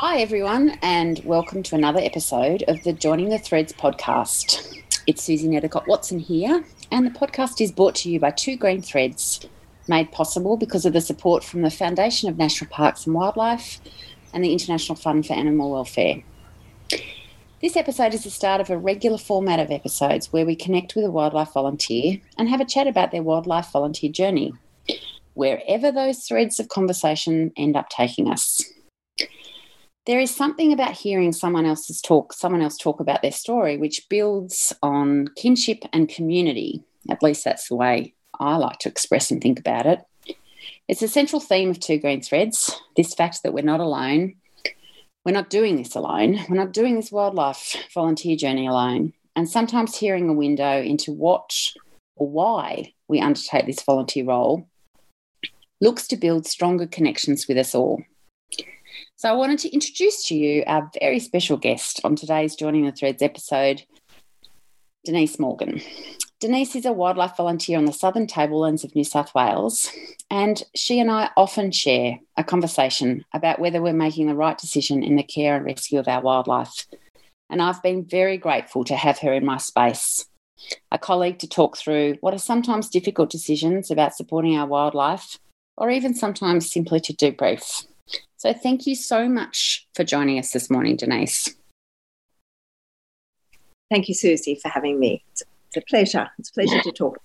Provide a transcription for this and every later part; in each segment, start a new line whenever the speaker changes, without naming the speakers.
Hi, everyone, and welcome to another episode of the Joining the Threads podcast. It's Susie Nethercott Watson here, and the podcast is brought to you by Two Green Threads, made possible because of the support from the Foundation of National Parks and Wildlife and the International Fund for Animal Welfare. This episode is the start of a regular format of episodes where we connect with a wildlife volunteer and have a chat about their wildlife volunteer journey, wherever those threads of conversation end up taking us. There is something about hearing someone else's talk, someone else talk about their story, which builds on kinship and community. At least that's the way I like to express and think about it. It's a central theme of Two Green Threads this fact that we're not alone we're not doing this alone. We're not doing this wildlife volunteer journey alone. And sometimes hearing a window into what or why we undertake this volunteer role looks to build stronger connections with us all. So, I wanted to introduce to you our very special guest on today's Joining the Threads episode, Denise Morgan. Denise is a wildlife volunteer on the southern tablelands of New South Wales, and she and I often share a conversation about whether we're making the right decision in the care and rescue of our wildlife. And I've been very grateful to have her in my space, a colleague to talk through what are sometimes difficult decisions about supporting our wildlife, or even sometimes simply to debrief. So, thank you so much for joining us this morning, Denise.
Thank you, Susie, for having me. It's a pleasure. It's a pleasure to talk.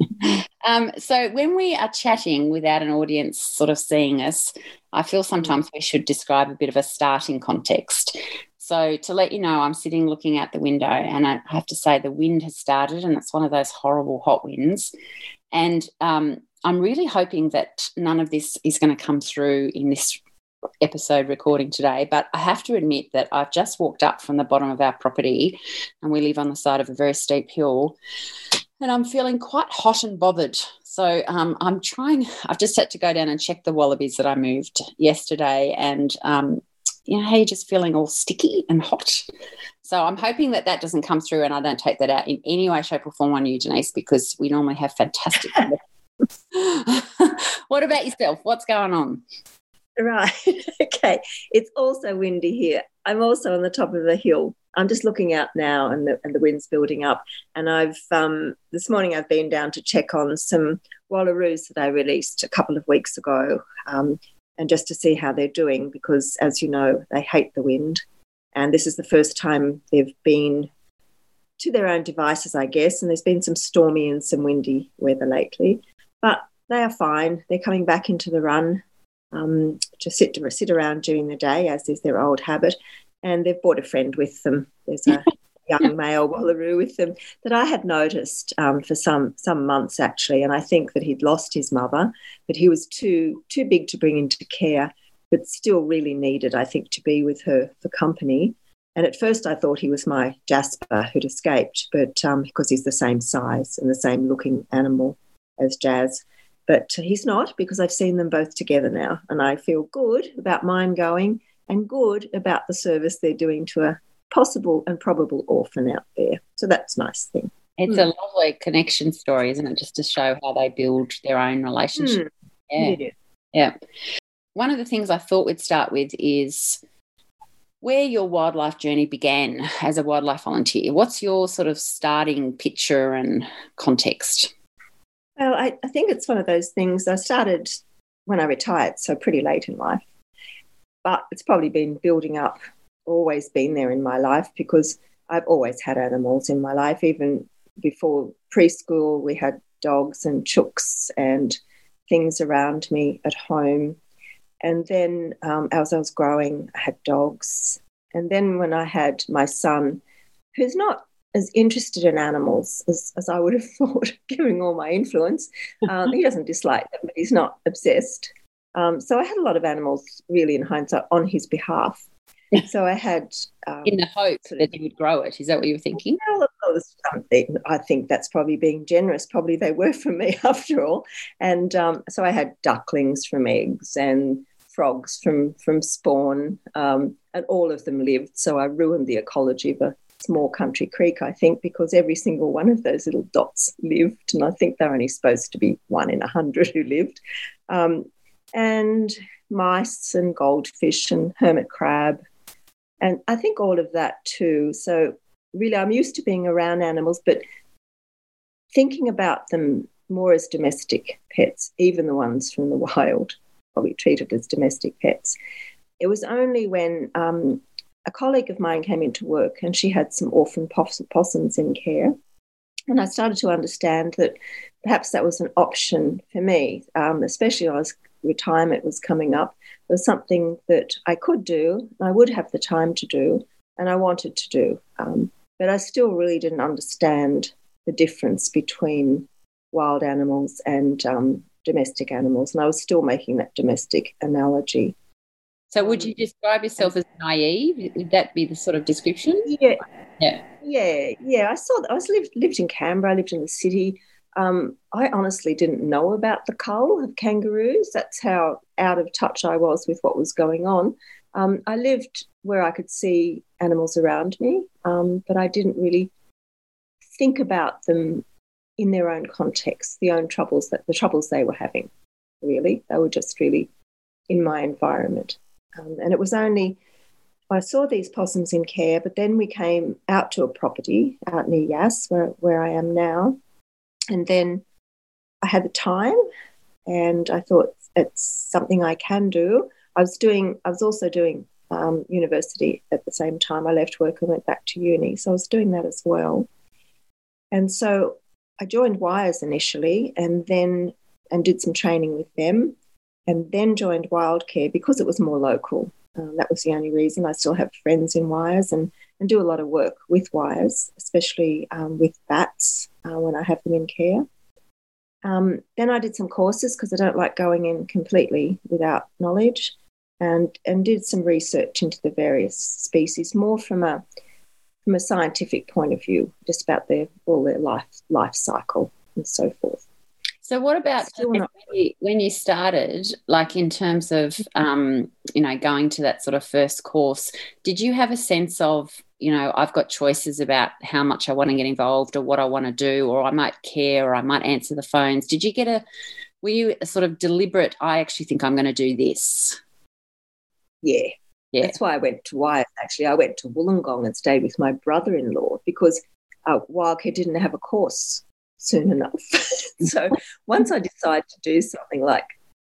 Um, so, when we are chatting without an audience sort of seeing us, I feel sometimes we should describe a bit of a starting context. So, to let you know, I'm sitting looking out the window, and I have to say the wind has started, and it's one of those horrible hot winds. And um, I'm really hoping that none of this is going to come through in this episode recording today, but I have to admit that I've just walked up from the bottom of our property and we live on the side of a very steep hill and I'm feeling quite hot and bothered. So um, I'm trying, I've just had to go down and check the wallabies that I moved yesterday and, um, you know, how you're just feeling all sticky and hot. So I'm hoping that that doesn't come through and I don't take that out in any way, shape, or form on you, Denise, because we normally have fantastic. what about yourself? What's going on?
Right. okay. It's also windy here. I'm also on the top of a hill. I'm just looking out now and the, and the wind's building up. And I've, um, this morning, I've been down to check on some wallaroos that I released a couple of weeks ago um, and just to see how they're doing because, as you know, they hate the wind. And this is the first time they've been to their own devices, I guess. And there's been some stormy and some windy weather lately. But they are fine. They're coming back into the run um, to sit to sit around during the day, as is their old habit. And they've brought a friend with them. There's a young male wallaroo with them that I had noticed um, for some some months actually, and I think that he'd lost his mother, but he was too too big to bring into care, but still really needed, I think, to be with her for company. And at first, I thought he was my Jasper who'd escaped, but um, because he's the same size and the same looking animal as Jazz. But he's not because I've seen them both together now. And I feel good about mine going and good about the service they're doing to a possible and probable orphan out there. So that's a nice thing.
It's mm. a lovely connection story, isn't it? Just to show how they build their own relationship. Mm. Yeah. Yeah. One of the things I thought we'd start with is where your wildlife journey began as a wildlife volunteer. What's your sort of starting picture and context?
Well, I, I think it's one of those things. I started when I retired, so pretty late in life. But it's probably been building up, always been there in my life because I've always had animals in my life. Even before preschool, we had dogs and chooks and things around me at home. And then um, as I was growing, I had dogs. And then when I had my son, who's not as interested in animals as, as I would have thought, given all my influence. Um, he doesn't dislike them, but he's not obsessed. Um, so I had a lot of animals, really, in hindsight, on his behalf. So I had
um, in the hope that he would grow it. Is that what you were thinking?
Well, I think that's probably being generous. Probably they were for me after all. And um, so I had ducklings from eggs and frogs from from spawn, um, and all of them lived. So I ruined the ecology of a small country creek, I think, because every single one of those little dots lived. And I think they're only supposed to be one in a hundred who lived. Um, and mice and goldfish and hermit crab. And I think all of that too. So, really, I'm used to being around animals, but thinking about them more as domestic pets, even the ones from the wild, probably treated as domestic pets. It was only when um, a colleague of mine came into work and she had some orphan possums in care. And I started to understand that perhaps that was an option for me, um, especially as retirement was coming up. It was something that I could do, I would have the time to do, and I wanted to do. Um, but I still really didn't understand the difference between wild animals and um, domestic animals. And I was still making that domestic analogy.
So, would you describe yourself as naive? Would that be the sort of description?
Yeah, yeah, yeah, yeah. I saw. That. I was lived lived in Canberra. I lived in the city. Um, I honestly didn't know about the cull of kangaroos. That's how out of touch I was with what was going on. Um, I lived where I could see animals around me, um, but I didn't really think about them in their own context, the own troubles that the troubles they were having. Really, they were just really in my environment, um, and it was only I saw these possums in care, but then we came out to a property out near Yass, where where I am now, and then I had the time, and I thought it's something I can do. I was doing. I was also doing um, university at the same time. I left work and went back to uni, so I was doing that as well. And so I joined Wires initially and then and did some training with them and then joined Wildcare because it was more local. Um, that was the only reason. I still have friends in Wires and, and do a lot of work with Wires, especially um, with bats uh, when I have them in care. Um, then I did some courses because I don't like going in completely without knowledge and, and did some research into the various species more from a from a scientific point of view, just about their all their life life cycle and so forth.
So, what about when you started, like in terms of um, you know going to that sort of first course? Did you have a sense of you know I've got choices about how much I want to get involved or what I want to do, or I might care, or I might answer the phones? Did you get a were you a sort of deliberate? I actually think I'm going to do this.
Yeah, yeah. That's why I went to Wires. Actually, I went to Wollongong and stayed with my brother-in-law because uh, Wildcare didn't have a course soon enough. so once I decide to do something like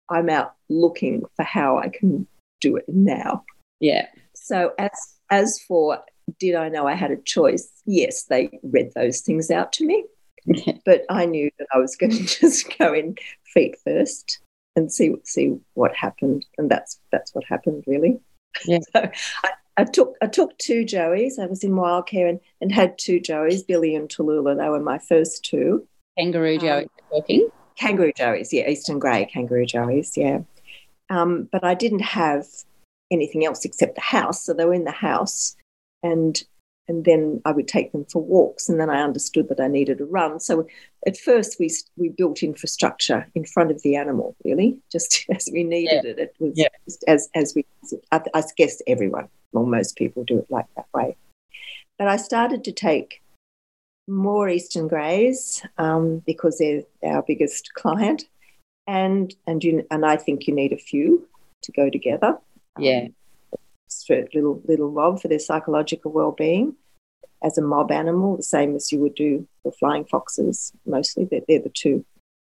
I'm out looking for how I can do it now.
Yeah.
So as as for did I know I had a choice? Yes, they read those things out to me. but I knew that I was going to just go in feet first and see see what happened, and that's that's what happened really.
Yeah.
So I, I, took I took two Joeys. I was in wildcare and, and had two Joeys, Billy and Tallulah. They were my first two.
Kangaroo Joeys um.
Kangaroo Joeys, yeah, Eastern Grey Kangaroo Joeys, yeah. Um, but I didn't have anything else except the house, so they were in the house, and and then I would take them for walks, and then I understood that I needed a run. So at first we we built infrastructure in front of the animal, really, just as we needed yeah. it. It was yeah. as as we. I, I guess everyone, well, most people do it like that way. But I started to take more Eastern Greys um, because they're our biggest client, and and you and I think you need a few to go together.
Yeah. Um,
little little mob for their psychological well-being as a mob animal, the same as you would do for flying foxes. Mostly, they're, they're the two,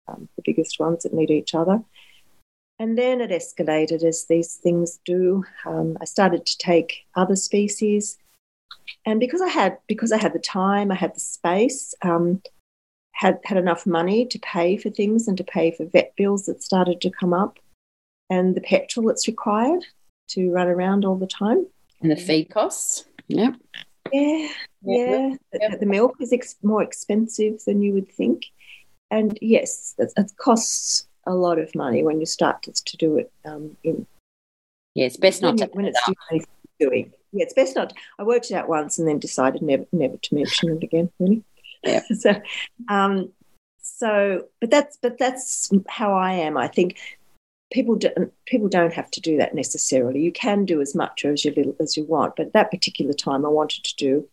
um, the biggest ones that need each other. And then it escalated as these things do. Um, I started to take other species, and because I had because I had the time, I had the space, um, had had enough money to pay for things and to pay for vet bills that started to come up, and the petrol that's required to run around all the time.
And the feed costs. Yep.
Yeah, yeah. yeah. The, the, milk is ex- more expensive than you would think. And yes, it, it, costs a lot of money when you start to, to do it um, in.
Yeah, it's best not
to. When it's doing. Yeah, it's best not. I worked it out once and then decided never, never to mention it again. Really.
Yeah.
so, um, so, but that's but that's how I am. I think people don't people don't have to do that necessarily. You can do as much or as you little as you want, but at that particular time, I wanted to do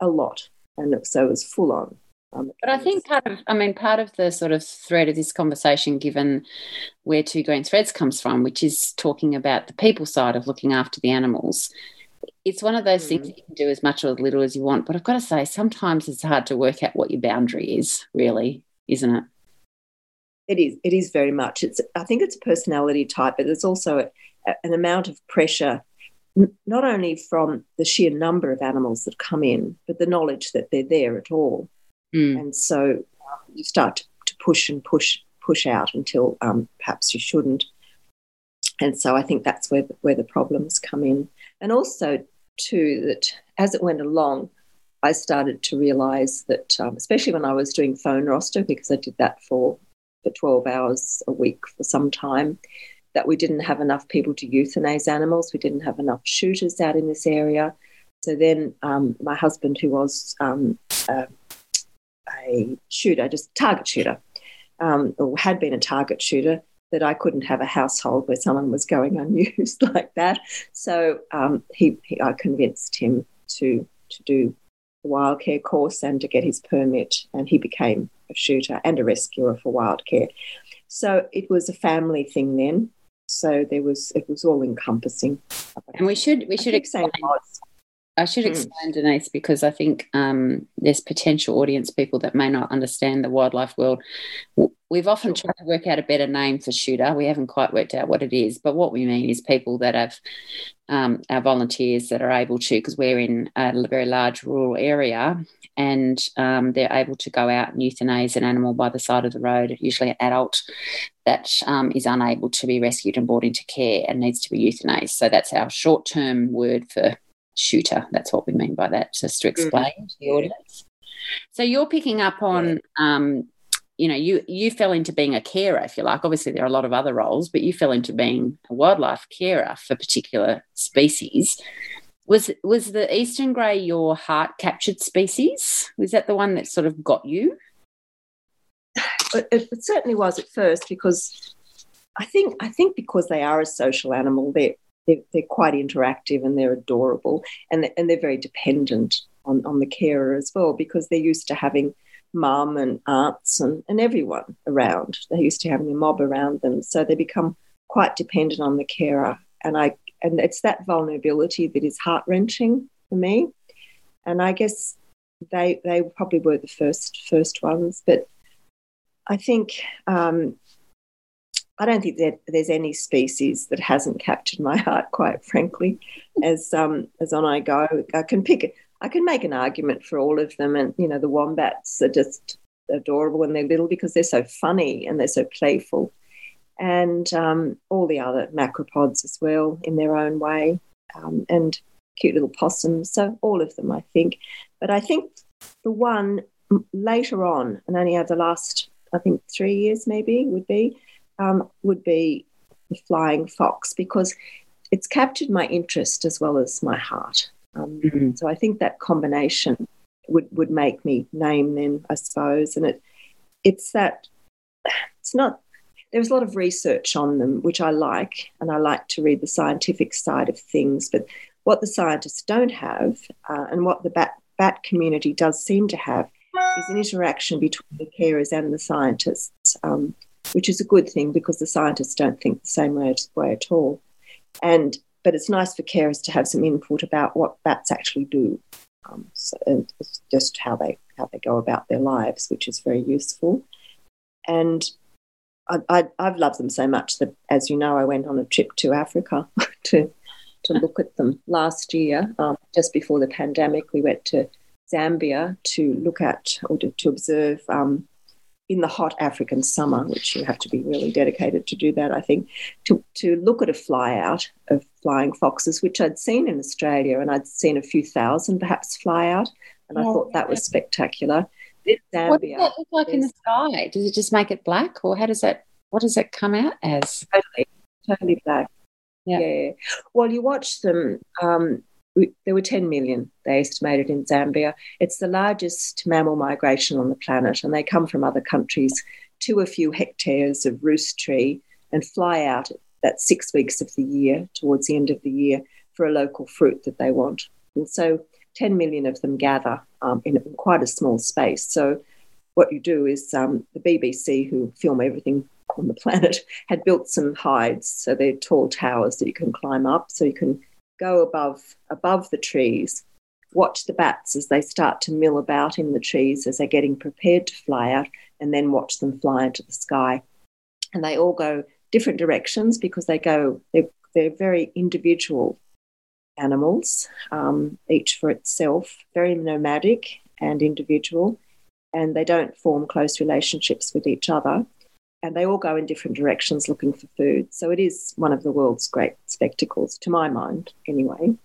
a lot, and so it was full on. Um,
but I think part of, I mean, part of the sort of thread of this conversation, given where Two Green Threads comes from, which is talking about the people side of looking after the animals, it's one of those mm. things you can do as much or as little as you want. But I've got to say, sometimes it's hard to work out what your boundary is, really, isn't it?
It is. It is very much. It's. I think it's a personality type, but there's also a, a, an amount of pressure, n- not only from the sheer number of animals that come in, but the knowledge that they're there at all. Mm. And so um, you start to, push and push, push out until um, perhaps you shouldn't. And so I think that's where the, where the problems come in. And also, too, that as it went along, I started to realize that, um, especially when I was doing phone roster, because I did that for, for 12 hours a week for some time, that we didn't have enough people to euthanize animals. We didn't have enough shooters out in this area. So then um, my husband, who was um, a shooter, just target shooter, um, or had been a target shooter, that I couldn't have a household where someone was going unused like that. So um, he, he, I convinced him to to do the wild care course and to get his permit, and he became a shooter and a rescuer for wild care. So it was a family thing then. So there was it was all encompassing.
And we should we should explain I should hmm. explain, mm. Denise, because I think um, there's potential audience people that may not understand the wildlife world. We've often tried to work out a better name for shooter. We haven't quite worked out what it is, but what we mean is people that have um, our volunteers that are able to, because we're in a very large rural area, and um, they're able to go out and euthanize an animal by the side of the road, usually an adult that um, is unable to be rescued and brought into care and needs to be euthanized. So that's our short term word for shooter. That's what we mean by that, just to mm-hmm. explain mm-hmm. to the audience. So you're picking up on, um, you know, you you fell into being a carer, if you like. Obviously, there are a lot of other roles, but you fell into being a wildlife carer for particular species. Was was the eastern grey your heart captured species? Was that the one that sort of got you?
It, it certainly was at first because I think I think because they are a social animal, they're they're, they're quite interactive and they're adorable and and they're very dependent on, on the carer as well because they're used to having mum and aunts and, and everyone around. They're used to having a mob around them. So they become quite dependent on the carer. And I and it's that vulnerability that is heart wrenching for me. And I guess they they probably were the first first ones. But I think um, I don't think that there's any species that hasn't captured my heart, quite frankly. As um, as on I go, I can pick. I can make an argument for all of them, and you know the wombats are just adorable when they're little because they're so funny and they're so playful, and um, all the other macropods as well in their own way, um, and cute little possums. So all of them, I think. But I think the one later on, and only over the last, I think three years maybe would be um, would be the flying fox because it's captured my interest as well as my heart. Um, mm-hmm. So I think that combination would, would make me name them, I suppose. And it it's that it's not there's a lot of research on them, which I like, and I like to read the scientific side of things. But what the scientists don't have, uh, and what the bat, bat community does seem to have, is an interaction between the carers and the scientists. Um, which is a good thing because the scientists don't think the same way, way at all. And but it's nice for carers to have some input about what bats actually do, um, so, and just how they how they go about their lives, which is very useful. And I, have loved them so much that, as you know, I went on a trip to Africa to to look at them last year, um, just before the pandemic. We went to Zambia to look at or to, to observe um, in the hot African summer, which you have to be really dedicated to do that, I think, to, to look at a fly out of flying foxes, which I'd seen in Australia and I'd seen a few thousand perhaps fly out. And I thought that was spectacular.
Zambia, what does that look like in the sky? Does it just make it black or how does that, what does it come out as?
Totally, totally black. Yeah. yeah. Well, you watch them. Um, there were 10 million, they estimated in Zambia. It's the largest mammal migration on the planet, and they come from other countries to a few hectares of roost tree and fly out that six weeks of the year towards the end of the year for a local fruit that they want. And so 10 million of them gather um, in, in, quite a small space. So what you do is um, the BBC, who film everything on the planet, had built some hides. So they're tall towers that you can climb up. So you can go above above the trees, watch the bats as they start to mill about in the trees as they're getting prepared to fly out, and then watch them fly into the sky. And they all go different directions because they go they're, they're very individual animals, um, each for itself, very nomadic and individual, and they don't form close relationships with each other. And they all go in different directions looking for food. So it is one of the world's great spectacles, to my mind, anyway.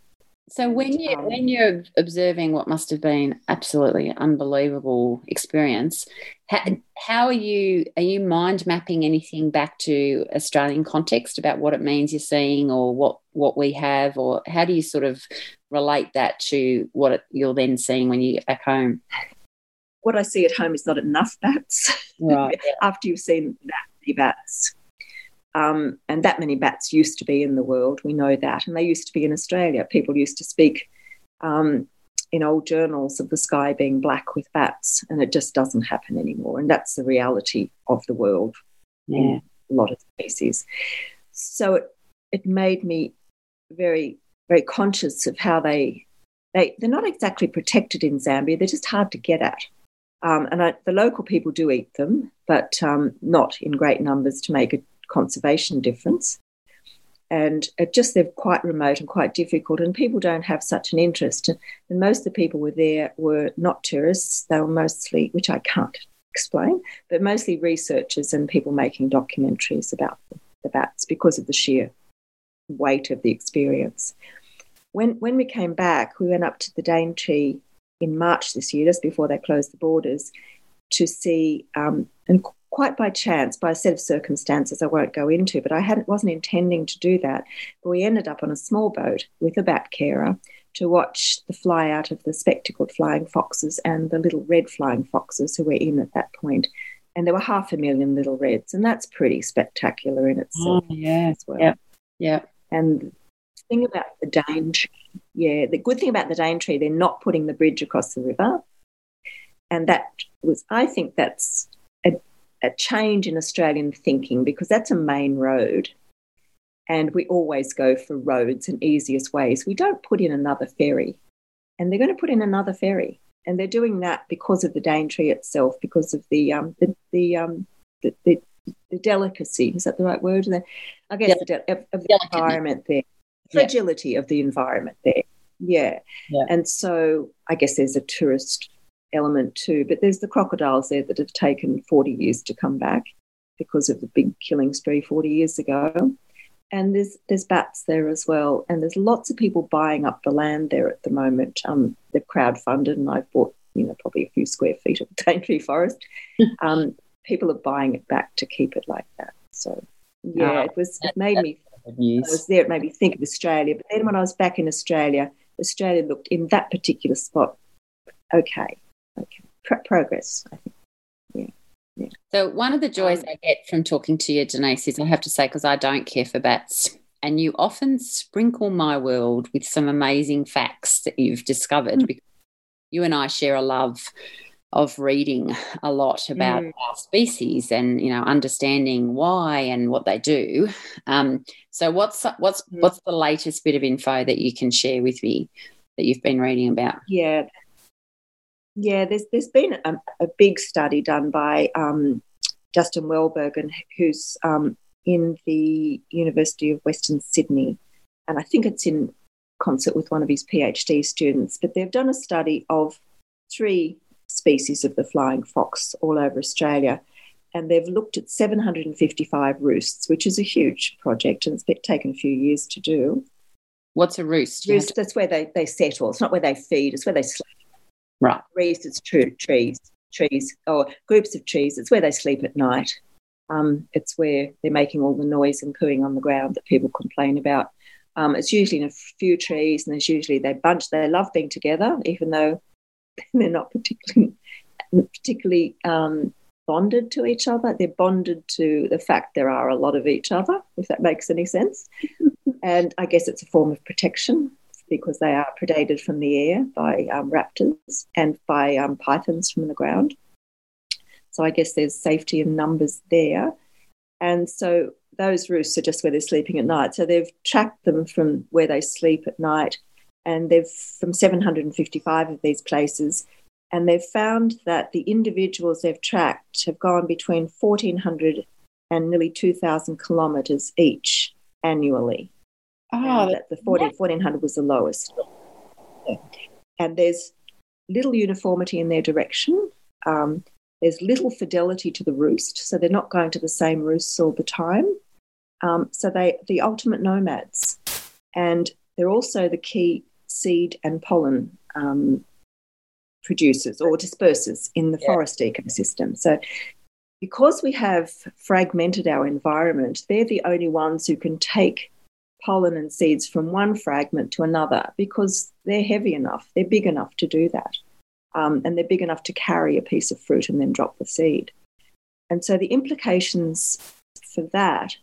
So when you um, when you're observing what must have been absolutely unbelievable experience, how, how, are you are you mind mapping anything back to Australian context about what it means you're seeing or what what we have or how do you sort of relate that to what it, you're then seeing when you get back home?
What I see at home is not enough bats. Right. After you've seen that many bats, um, and that many bats used to be in the world, we know that. And they used to be in Australia. People used to speak um, in old journals of the sky being black with bats, and it just doesn't happen anymore. And that's the reality of the world yeah. in a lot of species. So it, it made me very, very conscious of how they, they, they're not exactly protected in Zambia, they're just hard to get at. Um, and I, the local people do eat them, but um, not in great numbers to make a conservation difference. And it just they're quite remote and quite difficult, and people don't have such an interest. And most of the people were there were not tourists; they were mostly, which I can't explain, but mostly researchers and people making documentaries about the bats because of the sheer weight of the experience. When when we came back, we went up to the Daintree in March this year, just before they closed the borders, to see um, and quite by chance, by a set of circumstances I won't go into, but I hadn't, wasn't intending to do that. But we ended up on a small boat with a bat carer to watch the fly out of the spectacled flying foxes and the little red flying foxes who were in at that point. And there were half a million little reds, and that's pretty spectacular in itself.
Oh, yeah. Well. Yeah. Yeah.
And the thing about the Daintree, yeah, the good thing about the Daintree, they're not putting the bridge across the river. And that was, I think that's a a change in Australian thinking because that's a main road. And we always go for roads and easiest ways. We don't put in another ferry. And they're going to put in another ferry. And they're doing that because of the Daintree itself, because of the um, the the, um, the, the, the delicacy is that the right word? The, I guess the de- of, of the environment there, fragility yeah. of the environment there. Yeah. yeah. And so I guess there's a tourist element too. But there's the crocodiles there that have taken 40 years to come back because of the big killing spree 40 years ago. And there's there's bats there as well, and there's lots of people buying up the land there at the moment. Um, they've crowdfunded, and I've bought you know probably a few square feet of the Daintree Forest. um, people are buying it back to keep it like that. So yeah, oh, it was it made me. I was there. It made me think of Australia. But then when I was back in Australia, Australia looked in that particular spot okay okay. Pro- progress, I think. Yeah. Yeah.
So one of the joys um, I get from talking to you, Denise, is I have to say because I don't care for bats, and you often sprinkle my world with some amazing facts that you've discovered. Mm. Because you and I share a love of reading a lot about mm. our species and you know understanding why and what they do. Um, so what's what's mm. what's the latest bit of info that you can share with me that you've been reading about?
Yeah, yeah, there's there's been a, a big study done by um, Justin Welbergen, who's um, in the University of Western Sydney, and I think it's in concert with one of his PhD students. But they've done a study of three species of the flying fox all over Australia, and they've looked at 755 roosts, which is a huge project, and it's taken a few years to do.
What's a roost?
Roost, to- that's where they, they settle. It's not where they feed, it's where they sleep.
Right.
Trees, it's true, trees, trees, or groups of trees. It's where they sleep at night. Um, it's where they're making all the noise and cooing on the ground that people complain about. Um, it's usually in a few trees, and there's usually they bunch. They love being together, even though they're not particularly particularly um, bonded to each other. They're bonded to the fact there are a lot of each other, if that makes any sense. and I guess it's a form of protection because they are predated from the air by um, raptors and by um, pythons from the ground. So I guess there's safety in numbers there. And so those roosts are just where they're sleeping at night. So they've tracked them from where they sleep at night, and they've from 755 of these places, and they've found that the individuals they've tracked have gone between 1,400 and nearly 2,000 kilometres each annually. Oh, that the 14, 1,400 was the lowest. And there's little uniformity in their direction. Um, there's little fidelity to the roost, so they're not going to the same roosts all the time. Um, so they the ultimate nomads, and they're also the key seed and pollen um, producers or dispersers in the yeah. forest ecosystem. So because we have fragmented our environment, they're the only ones who can take pollen and seeds from one fragment to another because they're heavy enough, they're big enough to do that. Um, and they're big enough to carry a piece of fruit and then drop the seed. And so the implications for that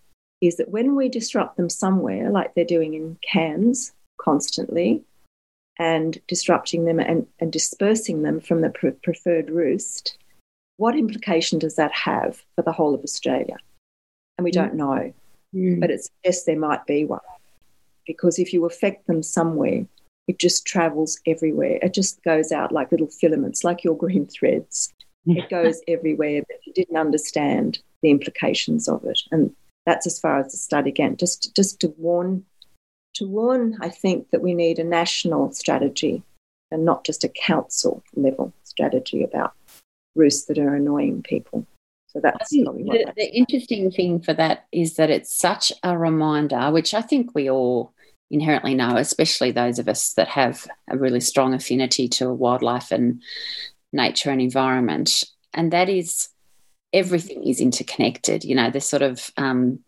is that when we disrupt them somewhere, like they're doing in Cairns constantly, and disrupting them and, and dispersing them from the pre- preferred roost, what implication does that have for the whole of Australia? And we mm. don't know, mm. but it suggests there might be one. Because if you affect them somewhere, it just travels everywhere. It just goes out like little filaments, like your green threads. It goes everywhere, but you didn't understand the implications of it. And that's as far as the study went. Just, just to warn, to warn, I think that we need a national strategy and not just a council level strategy about roosts that are annoying people. So that's
the, the interesting thing for that is that it's such a reminder, which I think we all inherently know, especially those of us that have a really strong affinity to wildlife and nature and environment. And that is everything is interconnected, you know, the sort of, um,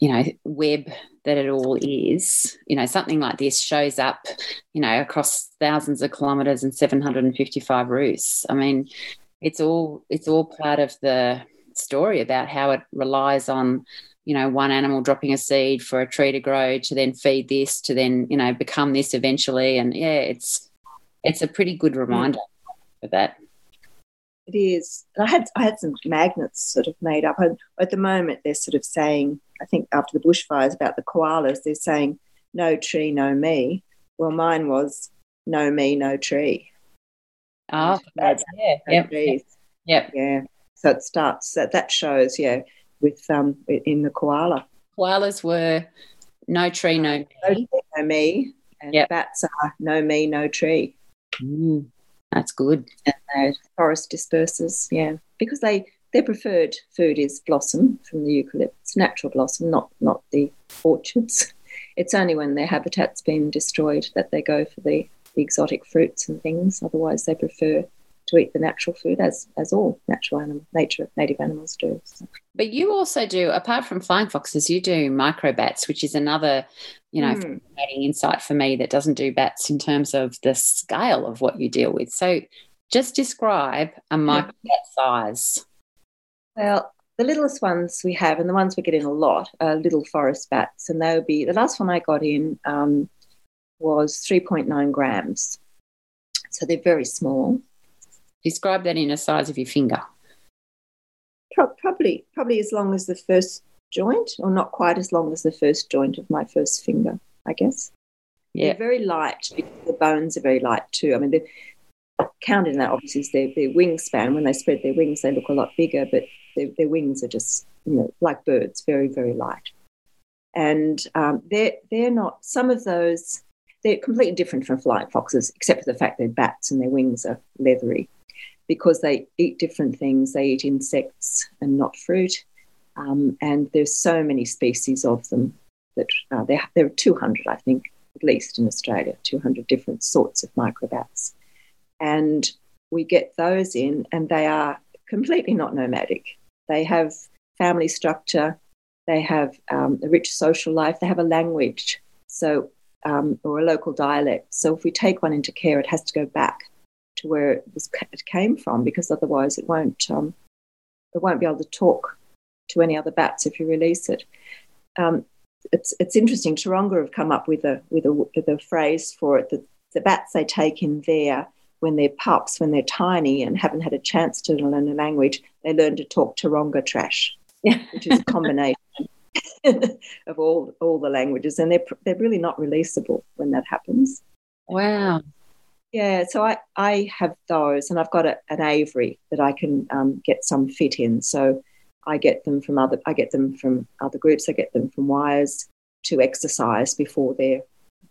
you know, web that it all is. You know, something like this shows up, you know, across thousands of kilometres and 755 roosts. I mean, it's all it's all part of the story about how it relies on you know one animal dropping a seed for a tree to grow to then feed this to then you know become this eventually and yeah it's it's a pretty good mm. reminder for that
it is i had i had some magnets sort of made up and at the moment they're sort of saying i think after the bushfires about the koalas they're saying no tree no me well mine was no me no tree
oh that's yeah yep. yep
yeah so it starts that that shows yeah with um in the koala.
Koalas were no tree, no me.
No, tree, no me. And yep. bats are no me, no tree.
Mm, that's good.
And forest dispersers, yeah, because they their preferred food is blossom from the eucalyptus, natural blossom, not not the orchards. It's only when their habitat's been destroyed that they go for the, the exotic fruits and things. Otherwise, they prefer to eat the natural food as as all natural animal nature native animals do. So.
But you also do, apart from flying foxes, you do microbats, which is another, you know, mm. insight for me that doesn't do bats in terms of the scale of what you deal with. So just describe a microbat size.
Well, the littlest ones we have, and the ones we get in a lot, are little forest bats, and they'll be the last one I got in um, was 3.9 grams. So they're very small.
Describe that in a size of your finger.
Probably, probably as long as the first joint, or not quite as long as the first joint of my first finger, I guess. Yeah. They're very light because the bones are very light too. I mean, counted in that obviously is their, their wingspan. When they spread their wings, they look a lot bigger, but their, their wings are just, you know, like birds, very, very light. And um, they're, they're not, some of those, they're completely different from flying foxes, except for the fact they're bats and their wings are leathery because they eat different things. They eat insects and not fruit. Um, and there's so many species of them that uh, there, there are 200, I think, at least in Australia, 200 different sorts of microbats. And we get those in, and they are completely not nomadic. They have family structure, they have um, a rich social life, they have a language, so um, or a local dialect. So if we take one into care, it has to go back to where it, was, it came from because otherwise it won't um, it won't be able to talk to any other bats if you release it. Um, it's it's interesting. Taronga have come up with a with a with a phrase for it that the bats they take in there when they're pups, when they're tiny and haven't had a chance to learn a language, they learn to talk Taronga trash, which is a combination of all all the languages, and they're they're really not releasable when that happens.
Wow.
Yeah, so I, I have those, and I've got a, an aviary that I can um, get some fit in. So I get them from other I get them from other groups. I get them from Wires to exercise before they're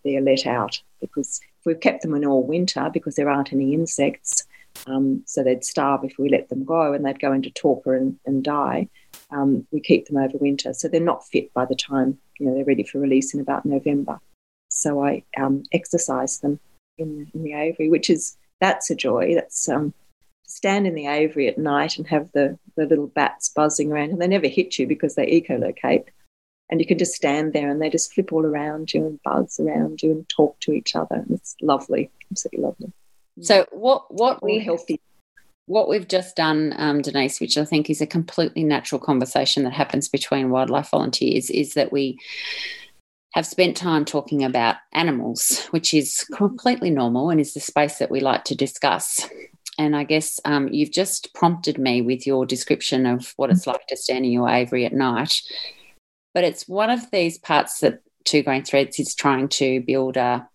they're let out because if we've kept them in all winter because there aren't any insects, um, so they'd starve if we let them go and they'd go into torpor and, and die. Um, we keep them over winter, so they're not fit by the time you know they're ready for release in about November. So I um, exercise them in, in, the aviary, which is that's a joy. That's um, stand in the aviary at night and have the the little bats buzzing around, and they never hit you because they echolocate and you can just stand there and they just flip all around you and buzz around you and talk to each other. And it's lovely, absolutely lovely.
So what what
all we healthy.
What we've just done, um, Denise, which I think is a completely natural conversation that happens between wildlife volunteers, is that we have spent time talking about animals, which is completely normal and is the space that we like to discuss. And I guess um, you've just prompted me with your description of what it's like to stand in your aviary at night but it's one of these parts that Two Green Threads is trying to build a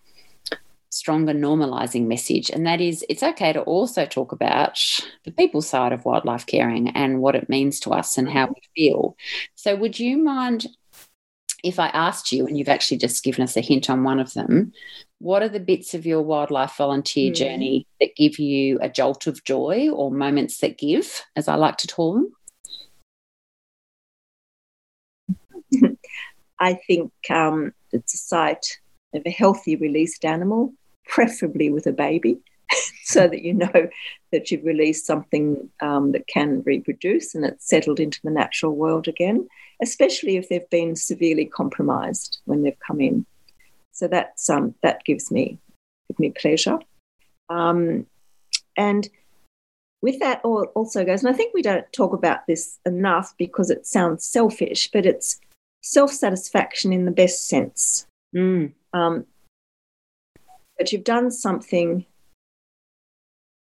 stronger normalizing message. And that is, it's okay to also talk about the people side of wildlife caring and what it means to us and how we feel. So, would you mind if I asked you, and you've actually just given us a hint on one of them, what are the bits of your wildlife volunteer mm. journey that give you a jolt of joy or moments that give, as I like to call them?
I think um, it's a sight of a healthy released animal, preferably with a baby, so that you know that you've released something um, that can reproduce and it's settled into the natural world again, especially if they've been severely compromised when they've come in. So that's um, that gives me gives me pleasure. Um, and with that also goes, and I think we don't talk about this enough because it sounds selfish, but it's self satisfaction in the best sense.
Mm.
Um, but you've done something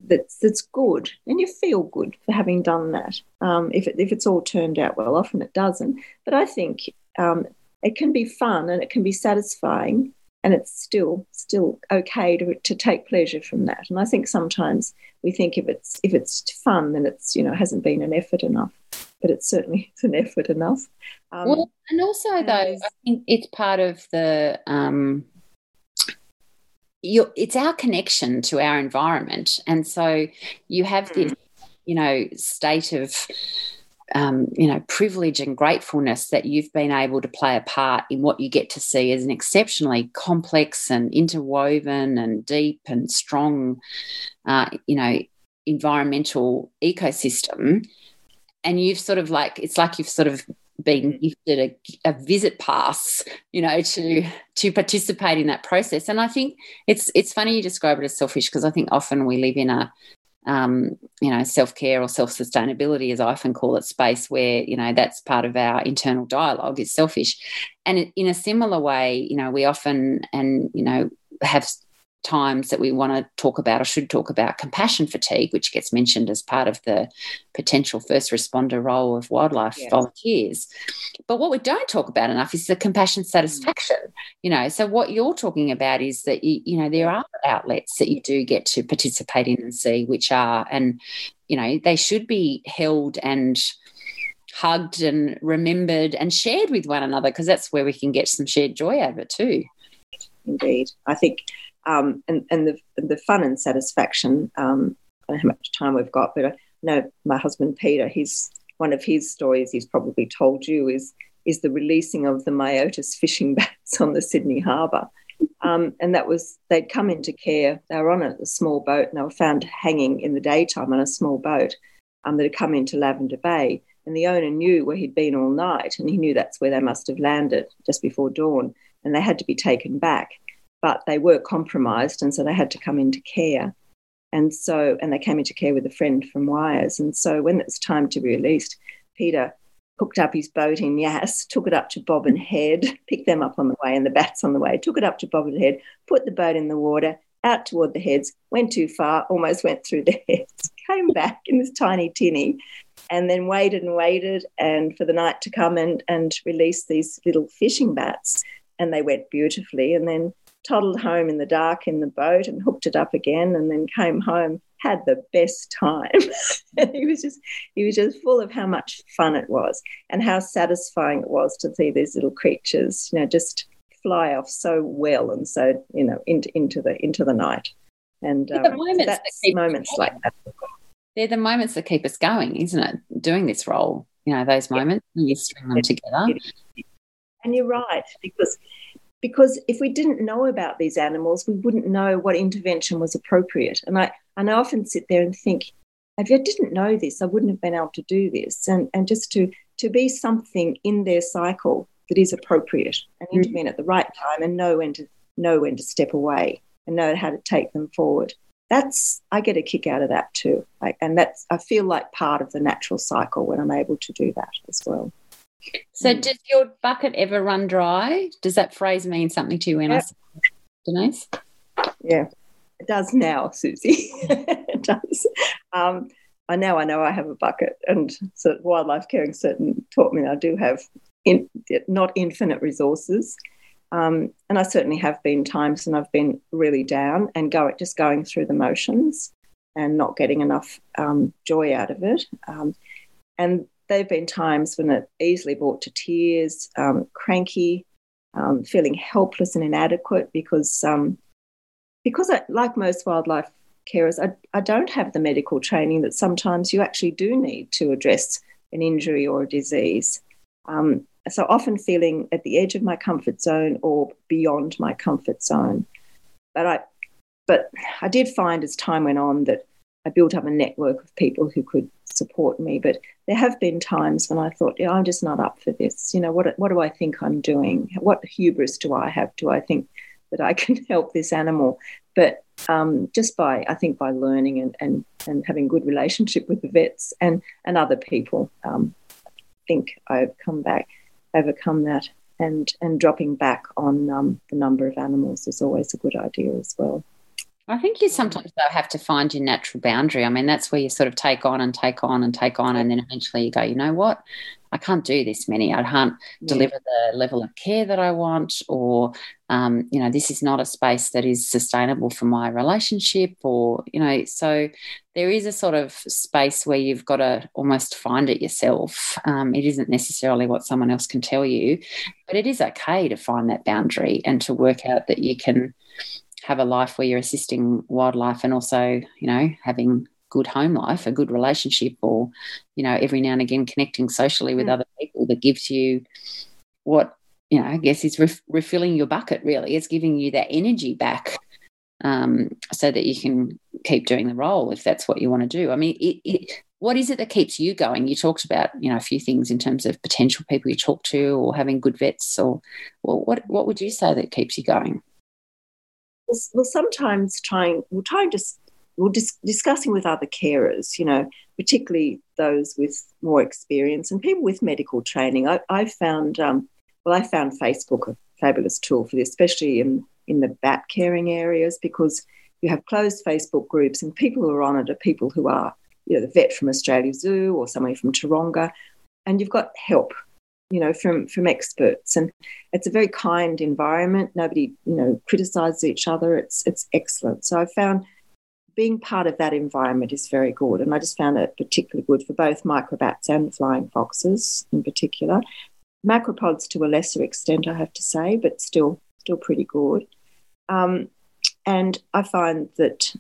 that's that's good, and you feel good for having done that. Um, if it, if it's all turned out well, often it doesn't. But I think um, it can be fun and it can be satisfying, and it's still still okay to to take pleasure from that. And I think sometimes we think if it's if it's fun, then it's you know hasn't been an effort enough but it's certainly it's an effort enough.
Um, well, and also though, I think it's part of the um, it's our connection to our environment, and so you have this, hmm. you know, state of um, you know, privilege and gratefulness that you've been able to play a part in what you get to see as an exceptionally complex and interwoven and deep and strong, uh, you know, environmental ecosystem and you've sort of like it's like you've sort of been mm. gifted a, a, visit pass you know to to participate in that process and i think it's it's funny you describe it as selfish because i think often we live in a um, you know self-care or self-sustainability as i often call it space where you know that's part of our internal dialogue is selfish and in a similar way you know we often and you know have times that we want to talk about or should talk about compassion fatigue, which gets mentioned as part of the potential first responder role of wildlife yes. volunteers. But what we don't talk about enough is the compassion mm. satisfaction. You know, so what you're talking about is that you, you know there are outlets that you do get to participate in and see, which are and you know they should be held and hugged and remembered and shared with one another because that's where we can get some shared joy out of it too.
Indeed, I think um, and and the the fun and satisfaction. Um, I don't know how much time we've got, but I know my husband Peter. He's one of his stories. He's probably told you is is the releasing of the Myotis fishing bats on the Sydney Harbour. Um, and that was they'd come into care. They were on a, a, small boat, and they were found hanging in the daytime on a small boat um, that had come into Lavender Bay. And the owner knew where he'd been all night, and he knew that's where they must have landed just before dawn. And they had to be taken back but they were compromised, and so they had to come into care. And so, and they came into care with a friend from Wires. And so, when it was time to be released, Peter hooked up his boat in Yass, took it up to Bobbin Head, picked them up on the way, and the bats on the way, took it up to Bobbin Head, put the boat in the water, out toward the heads, went too far, almost went through the heads, came back in this tiny tinny, and then waited and waited and for the night to come and, and release these little fishing bats. And they went beautifully and then toddled home in the dark in the boat and hooked it up again and then came home had the best time and he was just he was just full of how much fun it was and how satisfying it was to see these little creatures you know just fly off so well and so you know into into the into the night and um, moments that moments like that
they're the moments that keep us going, isn't it? Doing this role, you know, those moments yeah. you string them together.
And you're right because because if we didn't know about these animals, we wouldn't know what intervention was appropriate. And I and I often sit there and think, if I didn't know this, I wouldn't have been able to do this. And and just to to be something in their cycle that is appropriate and mm. intervene at the right time and know when to know when to step away and know how to take them forward that's I get a kick out of that too. Like, and that's I feel like part of the natural cycle when I'm able to do that as well.
So, mm. does your bucket ever run dry? Does that phrase mean something to you yeah. Denise?
Yeah, it does now, Susie. it does. Um, I now I know I have a bucket, and so wildlife caring certain taught me I do have in, not infinite resources. Um, and I certainly have been times when I've been really down and go, just going through the motions and not getting enough um, joy out of it. Um, and there have been times when it easily brought to tears, um, cranky, um, feeling helpless and inadequate because, um, because I, like most wildlife carers, I, I don't have the medical training that sometimes you actually do need to address an injury or a disease. Um, so often feeling at the edge of my comfort zone or beyond my comfort zone. But I, but I did find as time went on that I built up a network of people who could support me. But there have been times when I thought, yeah, I'm just not up for this. You know, what what do I think I'm doing? What hubris do I have? Do I think that I can help this animal? But um, just by I think by learning and, and and having good relationship with the vets and and other people, um, I think I've come back overcome that. And, and dropping back on um, the number of animals is always a good idea as well.
I think you sometimes though have to find your natural boundary. I mean, that's where you sort of take on and take on and take on, and then eventually you go, you know what? I can't do this many. I can't yeah. deliver the level of care that I want, or um, you know, this is not a space that is sustainable for my relationship, or you know, so there is a sort of space where you've got to almost find it yourself. Um, it isn't necessarily what someone else can tell you, but it is okay to find that boundary and to work out that you can have a life where you're assisting wildlife and also, you know, having good home life, a good relationship, or, you know, every now and again connecting socially with mm. other people that gives you what, you know, I guess is ref- refilling your bucket, really. It's giving you that energy back um, so that you can keep doing the role if that's what you want to do. I mean, it, it, what is it that keeps you going? You talked about, you know, a few things in terms of potential people you talk to or having good vets or well, what, what would you say that keeps you going?
Well, sometimes trying, we're trying to well, dis- discussing with other carers, you know, particularly those with more experience and people with medical training. I, I found, um, well, I found Facebook a fabulous tool for this, especially in, in the bat caring areas, because you have closed Facebook groups and people who are on it are people who are, you know, the vet from Australia Zoo or somebody from Taronga, and you've got help, you know, from from experts, and it's a very kind environment. Nobody, you know, criticizes each other. It's it's excellent. So I found being part of that environment is very good. And I just found it particularly good for both microbats and flying foxes in particular. Macropods to a lesser extent, I have to say, but still, still pretty good. Um, and I find that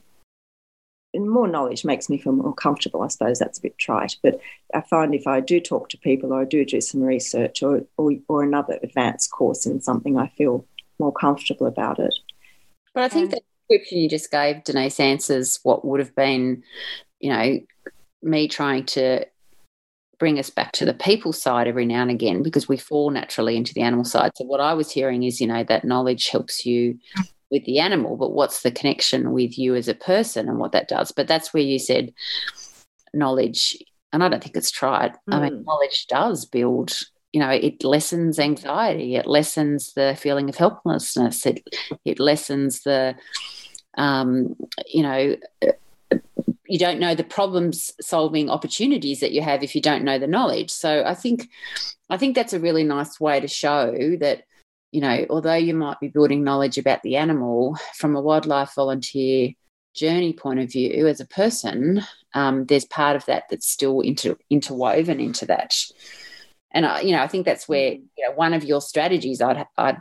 more knowledge makes me feel more comfortable. I suppose that's a bit trite, but I find if I do talk to people or I do do some research or, or, or another advanced course in something, I feel more comfortable about it.
But I think and, that description you just gave, Denise, answers what would have been, you know, me trying to bring us back to the people side every now and again because we fall naturally into the animal side. So what I was hearing is, you know, that knowledge helps you with the animal, but what's the connection with you as a person and what that does? But that's where you said knowledge, and I don't think it's tried. Mm. I mean, hmm. knowledge does build you know it lessens anxiety it lessens the feeling of helplessness it it lessens the um, you know, you don't know the problems solving opportunities that you have if you don't know the knowledge. So I think, I think that's a really nice way to show that, you know, although you might be building knowledge about the animal from a wildlife volunteer journey point of view as a person, um, there's part of that that's still inter- interwoven into that. And I, you know, I think that's where you know one of your strategies I'd I'd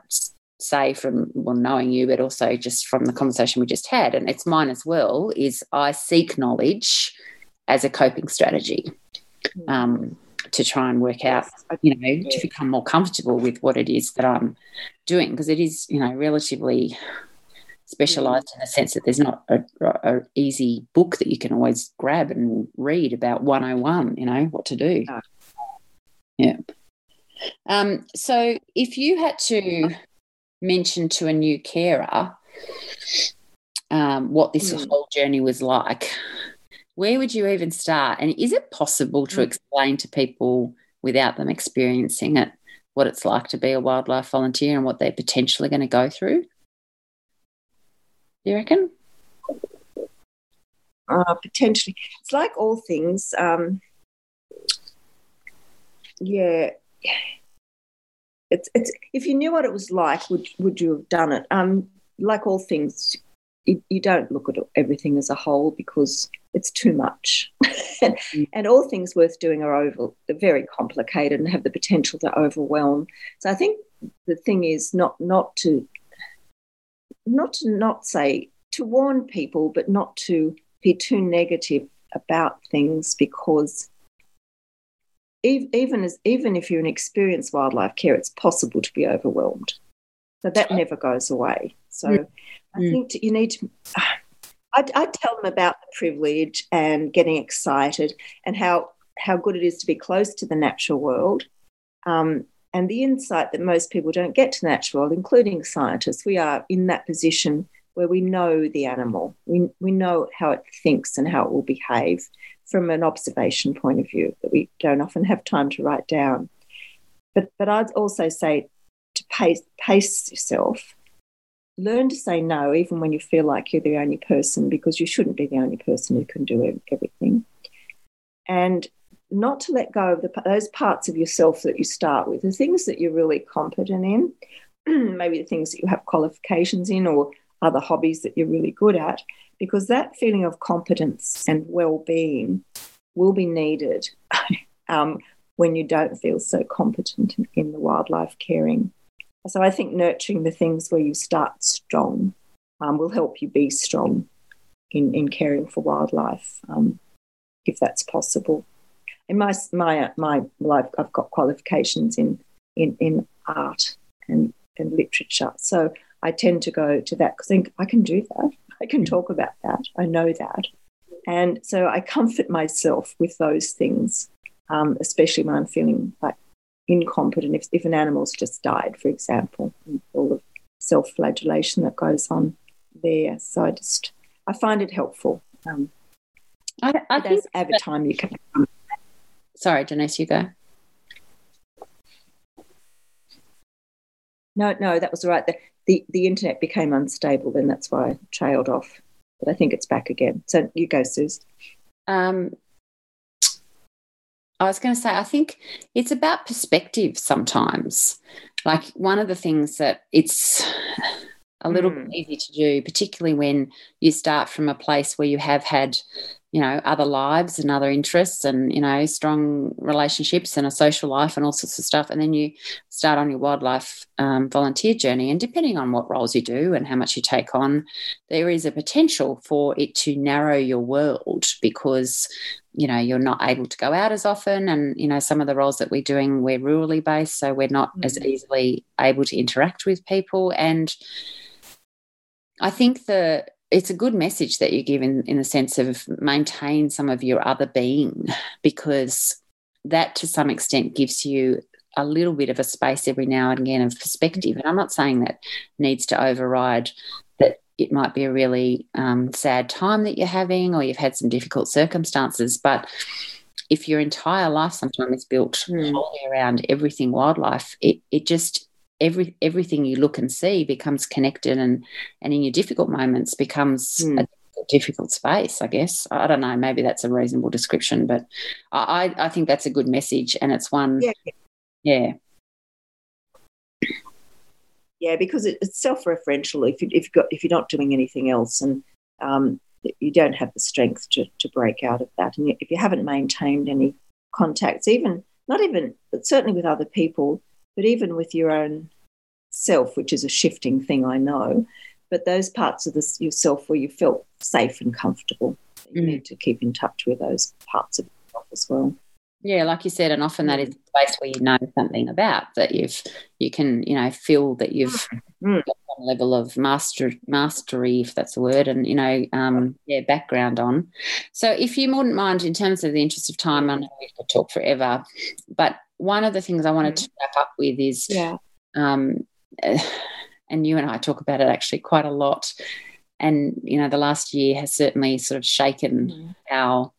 say from well knowing you, but also just from the conversation we just had, and it's mine as well, is I seek knowledge as a coping strategy. Hmm. Um, to try and work out, you know, to become more comfortable with what it is that I'm doing, because it is, you know, relatively specialized in the sense that there's not a, a, easy book that you can always grab and read about 101, you know, what to do. Yeah. Um, so if you had to mention to a new carer um, what this mm. whole journey was like, where would you even start? And is it possible to mm. explain to people without them experiencing it what it's like to be a wildlife volunteer and what they're potentially going to go through? Do you reckon?
Uh, potentially. It's like all things. Um, yeah. It's, it's, if you knew what it was like, would, would you have done it? Um, like all things, you, you don't look at everything as a whole because it's too much. and, mm. and, all things worth doing are over, very complicated and have the potential to overwhelm. So I think the thing is not not to not to not say to warn people, but not to be too negative about things because even as even if you're an experienced wildlife care, it's possible to be overwhelmed. So that never goes away. So mm. I mm. think you need to. I, I tell them about the privilege and getting excited and how how good it is to be close to the natural world. Um, and the insight that most people don't get to the natural world, including scientists, we are in that position where we know the animal, we, we know how it thinks and how it will behave from an observation point of view that we don't often have time to write down. But, but I'd also say to pace, pace yourself. Learn to say no, even when you feel like you're the only person, because you shouldn't be the only person who can do everything. And not to let go of the, those parts of yourself that you start with, the things that you're really competent in, maybe the things that you have qualifications in or other hobbies that you're really good at, because that feeling of competence and well being will be needed um, when you don't feel so competent in, in the wildlife caring. So I think nurturing the things where you start strong um, will help you be strong in, in caring for wildlife, um, if that's possible in my my my life, I've got qualifications in in in art and and literature, so I tend to go to that because I think I can do that. I can talk about that. I know that, and so I comfort myself with those things, um, especially when I'm feeling like incompetent. If if an animal's just died, for example, all the self-flagellation that goes on there, so I just I find it helpful. Um,
I, I think
every time you can
Sorry, Denise, you go.
No, no, that was right. The, the, the internet became unstable, then that's why I trailed off. But I think it's back again. So you go, Suze. Um,
I was going to say, I think it's about perspective sometimes. Like one of the things that it's a little mm. bit easy to do, particularly when you start from a place where you have had you know other lives and other interests and you know strong relationships and a social life and all sorts of stuff and then you start on your wildlife um, volunteer journey and depending on what roles you do and how much you take on there is a potential for it to narrow your world because you know you're not able to go out as often and you know some of the roles that we're doing we're rurally based so we're not mm-hmm. as mm. easily able to interact with people and I think the it's a good message that you give in, in the sense of maintain some of your other being because that to some extent gives you a little bit of a space every now and again of perspective. And I'm not saying that needs to override that it might be a really um, sad time that you're having or you've had some difficult circumstances, but if your entire life sometimes is built mm. around everything wildlife, it, it just every everything you look and see becomes connected and and in your difficult moments becomes mm. a difficult space i guess i don't know maybe that's a reasonable description but i i think that's a good message and it's one yeah, yeah.
yeah because it, it's self-referential if, you, if, you've got, if you're not doing anything else and um, you don't have the strength to, to break out of that and if you haven't maintained any contacts even not even but certainly with other people but even with your own self which is a shifting thing i know but those parts of this yourself where you felt safe and comfortable you mm. need to keep in touch with those parts of yourself as well
yeah, like you said, and often that is mm. the place where you know something about that you've you can you know feel that you've mm. got some level of master mastery, if that's a word, and you know um, yeah background on. So, if you wouldn't mind, in terms of the interest of time, I know we could talk forever, but one of the things I wanted mm. to wrap up with is
yeah,
um, and you and I talk about it actually quite a lot, and you know the last year has certainly sort of shaken mm. our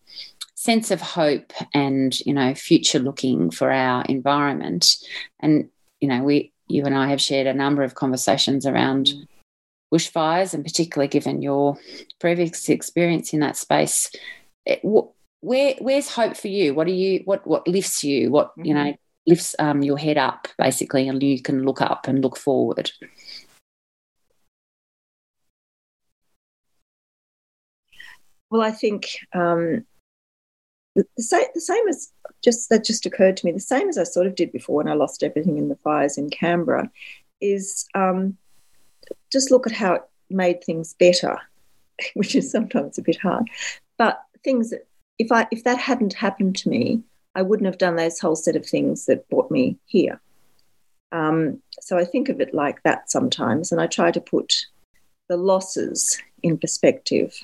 sense of hope and you know future looking for our environment. And you know we you and I have shared a number of conversations around mm. bushfires and particularly given your previous experience in that space. It, where where's hope for you? What are you what what lifts you? What mm-hmm. you know lifts um, your head up basically and you can look up and look forward?
Well i think um, the, same, the same as just that just occurred to me. The same as I sort of did before when I lost everything in the fires in Canberra, is um, just look at how it made things better, which is sometimes a bit hard. But things that if I if that hadn't happened to me, I wouldn't have done those whole set of things that brought me here. Um, so I think of it like that sometimes, and I try to put the losses in perspective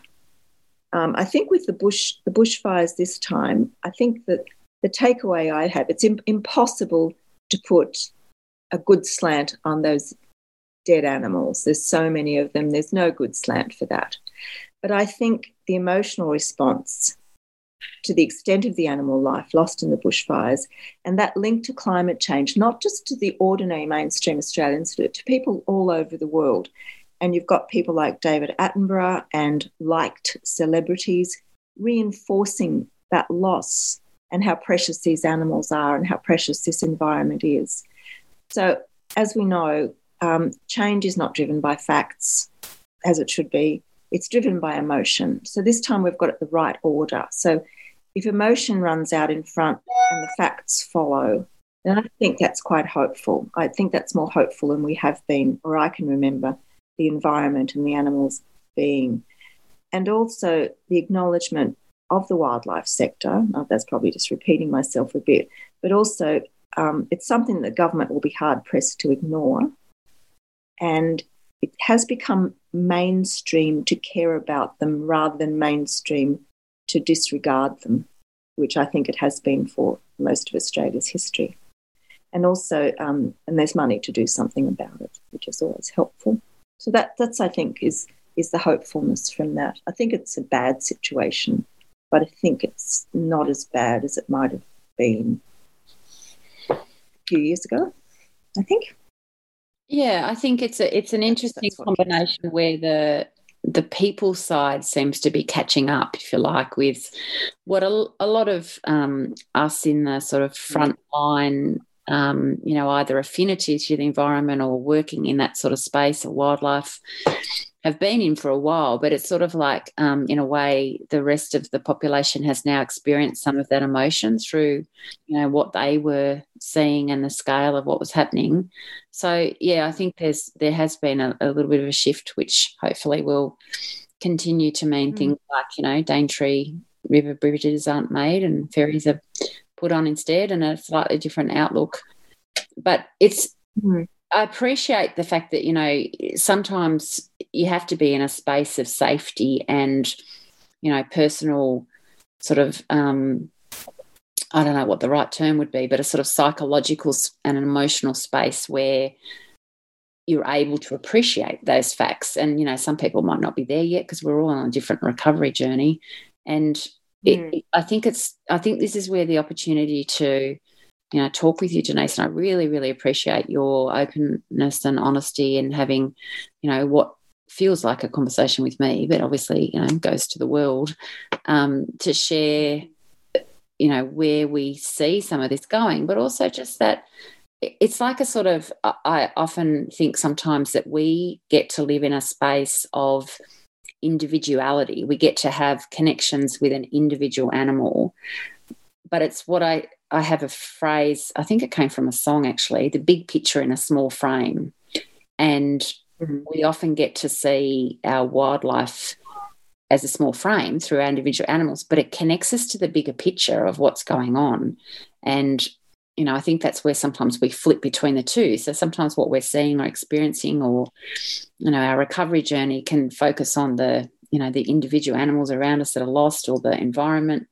um, I think with the bush the bushfires this time, I think that the takeaway I have it's Im- impossible to put a good slant on those dead animals. There's so many of them. There's no good slant for that. But I think the emotional response to the extent of the animal life lost in the bushfires and that link to climate change, not just to the ordinary mainstream Australians, but to people all over the world, and you've got people like David Attenborough and liked celebrities reinforcing that loss and how precious these animals are and how precious this environment is. So, as we know, um, change is not driven by facts as it should be, it's driven by emotion. So, this time we've got it the right order. So, if emotion runs out in front and the facts follow, then I think that's quite hopeful. I think that's more hopeful than we have been, or I can remember the environment and the animals being. And also the acknowledgement of the wildlife sector. Now, that's probably just repeating myself a bit, but also um, it's something that government will be hard pressed to ignore. And it has become mainstream to care about them rather than mainstream to disregard them, which I think it has been for most of Australia's history. And also, um, and there's money to do something about it, which is always helpful. So that that's I think is is the hopefulness from that. I think it's a bad situation, but I think it's not as bad as it might have been a few years ago. I think.
Yeah, I think it's a it's an interesting combination where the the people side seems to be catching up, if you like, with what a, a lot of um, us in the sort of front line um, you know, either affinity to the environment or working in that sort of space or wildlife have been in for a while, but it's sort of like, um, in a way, the rest of the population has now experienced some of that emotion through, you know, what they were seeing and the scale of what was happening. So, yeah, I think there's there has been a, a little bit of a shift, which hopefully will continue to mean mm. things like, you know, Daintree river bridges aren't made and ferries are put on instead and a slightly different outlook. But it's, mm. I appreciate the fact that, you know, sometimes you have to be in a space of safety and, you know, personal sort of, um, I don't know what the right term would be, but a sort of psychological and an emotional space where you're able to appreciate those facts. And, you know, some people might not be there yet because we're all on a different recovery journey. And it, mm. I think it's I think this is where the opportunity to you know, talk with you, Denise. And I really, really appreciate your openness and honesty and having, you know, what feels like a conversation with me, but obviously, you know, goes to the world um, to share, you know, where we see some of this going, but also just that it's like a sort of, I often think sometimes that we get to live in a space of individuality. We get to have connections with an individual animal. But it's what I, I have a phrase, I think it came from a song actually, the big picture in a small frame. And mm-hmm. we often get to see our wildlife as a small frame through our individual animals, but it connects us to the bigger picture of what's going on. And you know, I think that's where sometimes we flip between the two. So sometimes what we're seeing or experiencing, or you know, our recovery journey can focus on the you know the individual animals around us that are lost or the environment,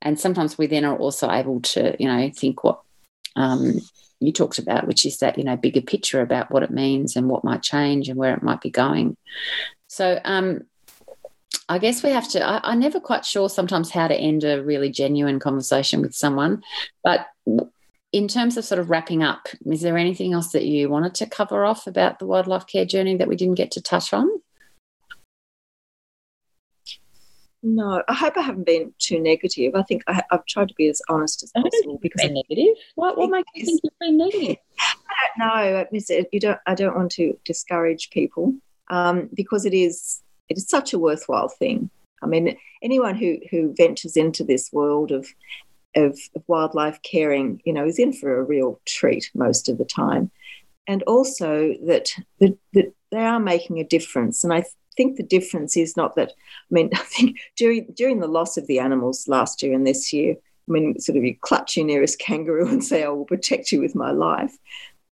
and sometimes we then are also able to you know think what um, you talked about, which is that you know bigger picture about what it means and what might change and where it might be going. So um, I guess we have to. I, am never quite sure sometimes how to end a really genuine conversation with someone, but in terms of sort of wrapping up, is there anything else that you wanted to cover off about the wildlife care journey that we didn't get to touch on?
No, I hope I haven't been too negative. I think I, have tried to be as honest as possible
because been negative. What, what makes you think you've been negative?
I don't know. You don't. I don't want to discourage people um, because it is it is such a worthwhile thing. I mean, anyone who who ventures into this world of of, of wildlife caring, you know, is in for a real treat most of the time. And also that, that, that they are making a difference. And I think the difference is not that, I mean, I think during, during the loss of the animals last year and this year, I mean, sort of you clutch your nearest kangaroo and say, oh, I will protect you with my life.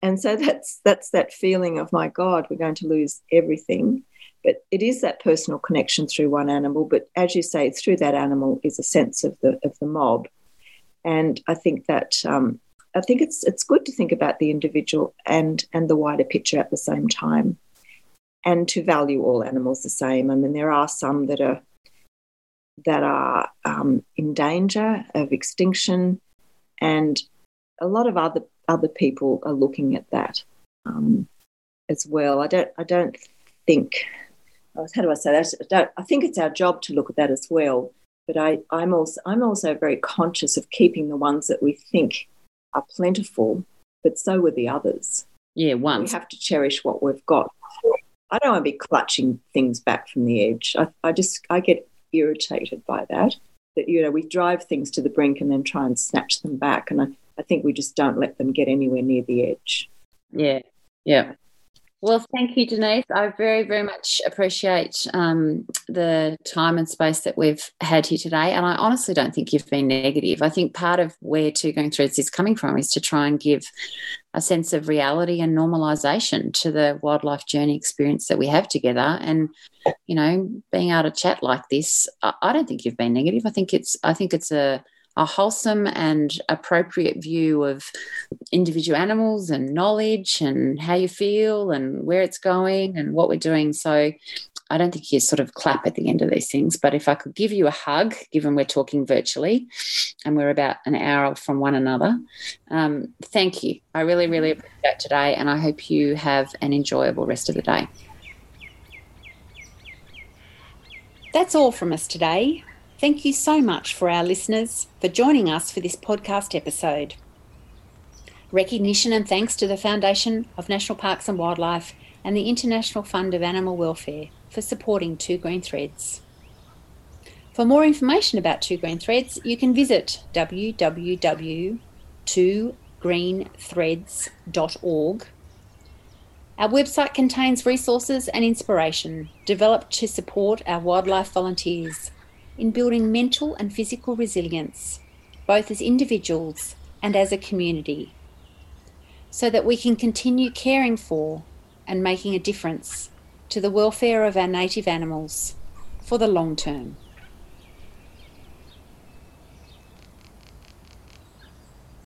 And so that's that's that feeling of my God, we're going to lose everything. But it is that personal connection through one animal. But as you say, through that animal is a sense of the of the mob. And I think that um, I think it's it's good to think about the individual and and the wider picture at the same time, and to value all animals the same. I mean, there are some that are that are um, in danger of extinction, and a lot of other other people are looking at that um, as well. I don't I don't think how do I say that? I, I think it's our job to look at that as well but I, I'm also I'm also very conscious of keeping the ones that we think are plentiful, but so are the others.
Yeah, once
we have to cherish what we've got. I don't want to be clutching things back from the edge. I, I just I get irritated by that. That you know we drive things to the brink and then try and snatch them back, and I, I think we just don't let them get anywhere near the edge.
Yeah, yeah. Well, thank you, Denise. I very, very much appreciate um, the time and space that we've had here today. And I honestly don't think you've been negative. I think part of where Two Green Threads is coming from is to try and give a sense of reality and normalization to the wildlife journey experience that we have together. And, you know, being able to chat like this, I don't think you've been negative. I think it's, I think it's a, a wholesome and appropriate view of individual animals and knowledge and how you feel and where it's going and what we're doing. So I don't think you sort of clap at the end of these things, but if I could give you a hug, given we're talking virtually and we're about an hour from one another, um, thank you. I really, really appreciate today, and I hope you have an enjoyable rest of the day. That's all from us today. Thank you so much for our listeners for joining us for this podcast episode. Recognition and thanks to the Foundation of National Parks and Wildlife and the International Fund of Animal Welfare for supporting Two Green Threads. For more information about Two Green Threads, you can visit www.twogreenthreads.org. Our website contains resources and inspiration developed to support our wildlife volunteers in building mental and physical resilience, both as individuals and as a community, so that we can continue caring for and making a difference to the welfare of our native animals for the long term.